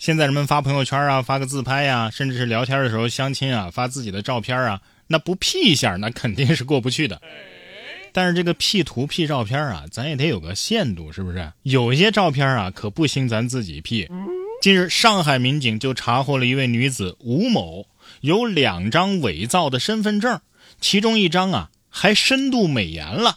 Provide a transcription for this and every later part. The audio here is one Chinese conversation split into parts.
现在人们发朋友圈啊，发个自拍呀，甚至是聊天的时候相亲啊，发自己的照片啊，那不 P 一下，那肯定是过不去的。但是这个 P 图 P 照片啊，咱也得有个限度，是不是？有些照片啊，可不兴咱自己 P。近日，上海民警就查获了一位女子吴某有两张伪造的身份证，其中一张啊还深度美颜了。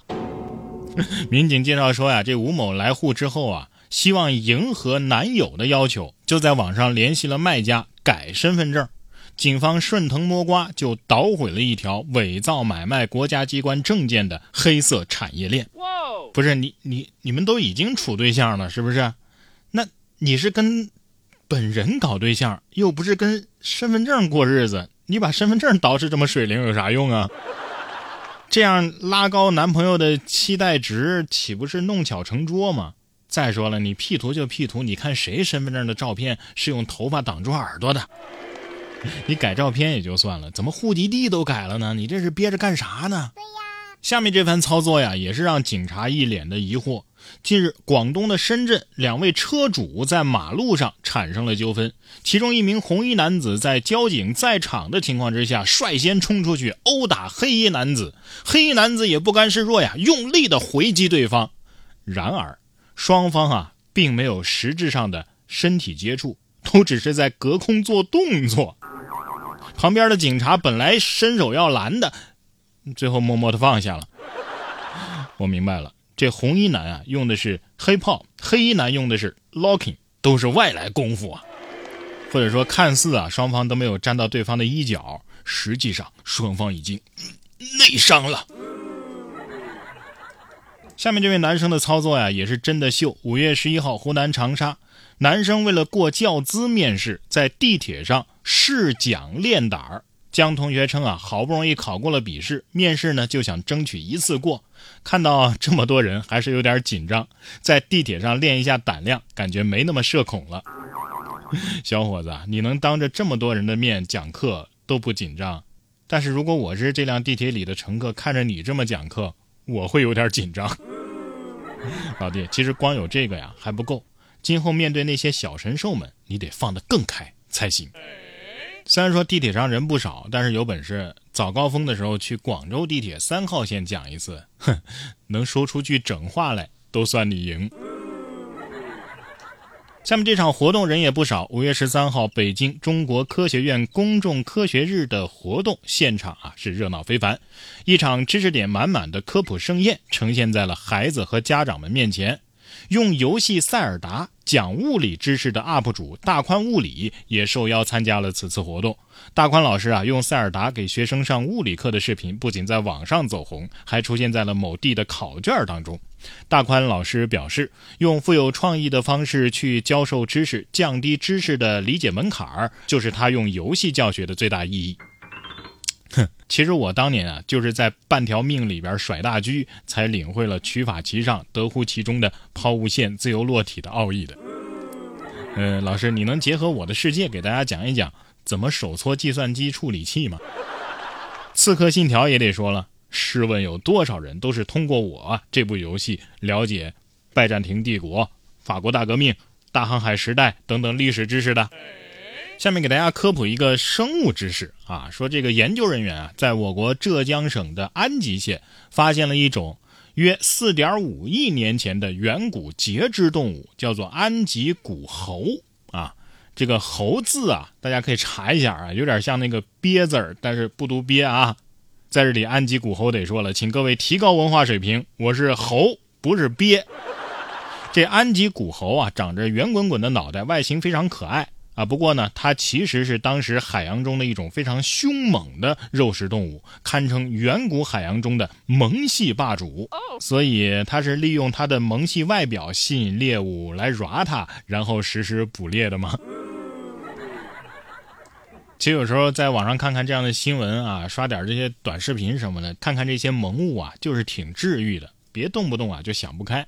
民警介绍说呀，这吴某来沪之后啊。希望迎合男友的要求，就在网上联系了卖家改身份证。警方顺藤摸瓜，就捣毁了一条伪造买卖国家机关证件的黑色产业链。不是你你你们都已经处对象了，是不是？那你是跟本人搞对象，又不是跟身份证过日子，你把身份证捯饬这么水灵有啥用啊？这样拉高男朋友的期待值，岂不是弄巧成拙吗？再说了，你 P 图就 P 图，你看谁身份证的照片是用头发挡住耳朵的？你改照片也就算了，怎么户籍地都改了呢？你这是憋着干啥呢？对呀。下面这番操作呀，也是让警察一脸的疑惑。近日，广东的深圳，两位车主在马路上产生了纠纷，其中一名红衣男子在交警在场的情况之下，率先冲出去殴打黑衣男子，黑衣男子也不甘示弱呀，用力的回击对方。然而。双方啊，并没有实质上的身体接触，都只是在隔空做动作。旁边的警察本来伸手要拦的，最后默默的放下了。我明白了，这红衣男啊用的是黑炮，黑衣男用的是 locking，都是外来功夫啊。或者说，看似啊双方都没有沾到对方的衣角，实际上双方已经内伤了。下面这位男生的操作呀，也是真的秀。五月十一号，湖南长沙，男生为了过教资面试，在地铁上试讲练胆儿。江同学称啊，好不容易考过了笔试，面试呢就想争取一次过。看到这么多人，还是有点紧张，在地铁上练一下胆量，感觉没那么社恐了。小伙子，你能当着这么多人的面讲课都不紧张，但是如果我是这辆地铁里的乘客，看着你这么讲课，我会有点紧张。老弟，其实光有这个呀还不够，今后面对那些小神兽们，你得放得更开才行。虽然说地铁上人不少，但是有本事早高峰的时候去广州地铁三号线讲一次，哼，能说出句整话来都算你赢。下面这场活动人也不少。五月十三号，北京中国科学院公众科学日的活动现场啊是热闹非凡，一场知识点满满的科普盛宴呈现在了孩子和家长们面前。用游戏塞尔达讲物理知识的 UP 主大宽物理也受邀参加了此次活动。大宽老师啊，用塞尔达给学生上物理课的视频不仅在网上走红，还出现在了某地的考卷当中。大宽老师表示，用富有创意的方式去教授知识，降低知识的理解门槛儿，就是他用游戏教学的最大意义。哼，其实我当年啊，就是在半条命里边甩大狙，才领会了取法其上，得乎其中的抛物线自由落体的奥义的。嗯，老师，你能结合我的世界给大家讲一讲怎么手搓计算机处理器吗？刺客信条也得说了，试问有多少人都是通过我这部游戏了解拜占庭帝国、法国大革命、大航海时代等等历史知识的？下面给大家科普一个生物知识啊，说这个研究人员啊，在我国浙江省的安吉县发现了一种约4.5亿年前的远古节肢动物，叫做安吉古猴啊。这个“猴”字啊，大家可以查一下啊，有点像那个“鳖”字儿，但是不读“鳖”啊。在这里，安吉古猴得说了，请各位提高文化水平，我是猴，不是鳖。这安吉古猴啊，长着圆滚滚的脑袋，外形非常可爱。啊，不过呢，它其实是当时海洋中的一种非常凶猛的肉食动物，堪称远古海洋中的萌系霸主。所以它是利用它的萌系外表吸引猎物来抓它，然后实施捕猎的吗？其实有时候在网上看看这样的新闻啊，刷点这些短视频什么的，看看这些萌物啊，就是挺治愈的。别动不动啊就想不开。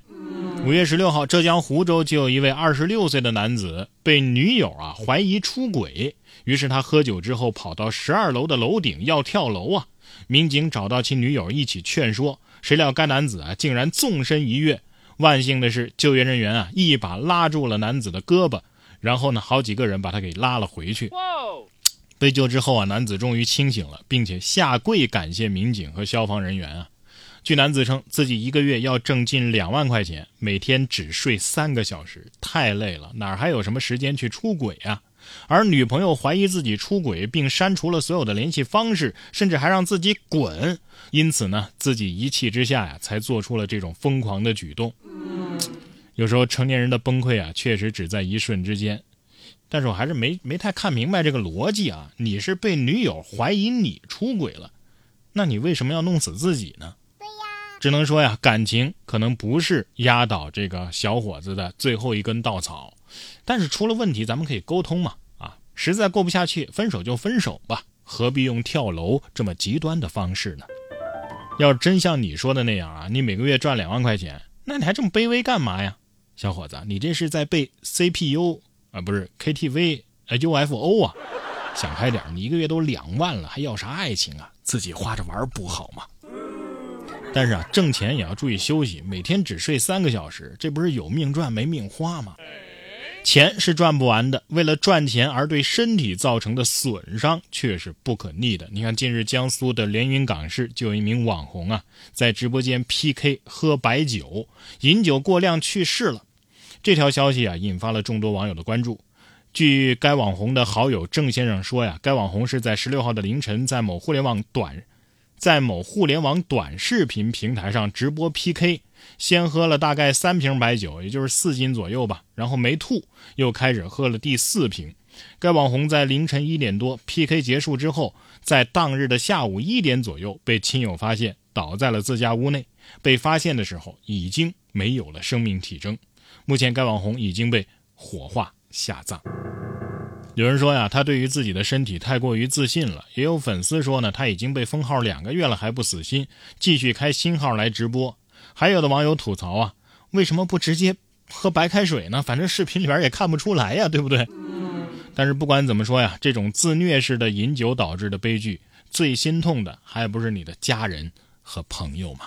五月十六号，浙江湖州就有一位二十六岁的男子被女友啊怀疑出轨，于是他喝酒之后跑到十二楼的楼顶要跳楼啊。民警找到其女友一起劝说，谁料该男子啊竟然纵身一跃。万幸的是，救援人员啊一把拉住了男子的胳膊，然后呢，好几个人把他给拉了回去。被救之后啊，男子终于清醒了，并且下跪感谢民警和消防人员啊。据男子称，自己一个月要挣近两万块钱，每天只睡三个小时，太累了，哪还有什么时间去出轨啊？而女朋友怀疑自己出轨，并删除了所有的联系方式，甚至还让自己滚。因此呢，自己一气之下呀，才做出了这种疯狂的举动。有时候成年人的崩溃啊，确实只在一瞬之间。但是我还是没没太看明白这个逻辑啊！你是被女友怀疑你出轨了，那你为什么要弄死自己呢？只能说呀，感情可能不是压倒这个小伙子的最后一根稻草。但是出了问题，咱们可以沟通嘛。啊，实在过不下去，分手就分手吧，何必用跳楼这么极端的方式呢？要真像你说的那样啊，你每个月赚两万块钱，那你还这么卑微干嘛呀？小伙子，你这是在背 CPU。啊，不是 KTV，呃 UFO 啊，想开点，你一个月都两万了，还要啥爱情啊？自己花着玩不好吗？但是啊，挣钱也要注意休息，每天只睡三个小时，这不是有命赚没命花吗？钱是赚不完的，为了赚钱而对身体造成的损伤却是不可逆的。你看，近日江苏的连云港市就有一名网红啊，在直播间 PK 喝白酒，饮酒过量去世了。这条消息啊，引发了众多网友的关注。据该网红的好友郑先生说呀，该网红是在十六号的凌晨，在某互联网短，在某互联网短视频平台上直播 PK，先喝了大概三瓶白酒，也就是四斤左右吧，然后没吐，又开始喝了第四瓶。该网红在凌晨一点多 PK 结束之后，在当日的下午一点左右被亲友发现倒在了自家屋内，被发现的时候已经没有了生命体征。目前，该网红已经被火化下葬。有人说呀，他对于自己的身体太过于自信了；也有粉丝说呢，他已经被封号两个月了还不死心，继续开新号来直播。还有的网友吐槽啊，为什么不直接喝白开水呢？反正视频里边也看不出来呀，对不对？但是不管怎么说呀，这种自虐式的饮酒导致的悲剧，最心痛的还不是你的家人和朋友吗？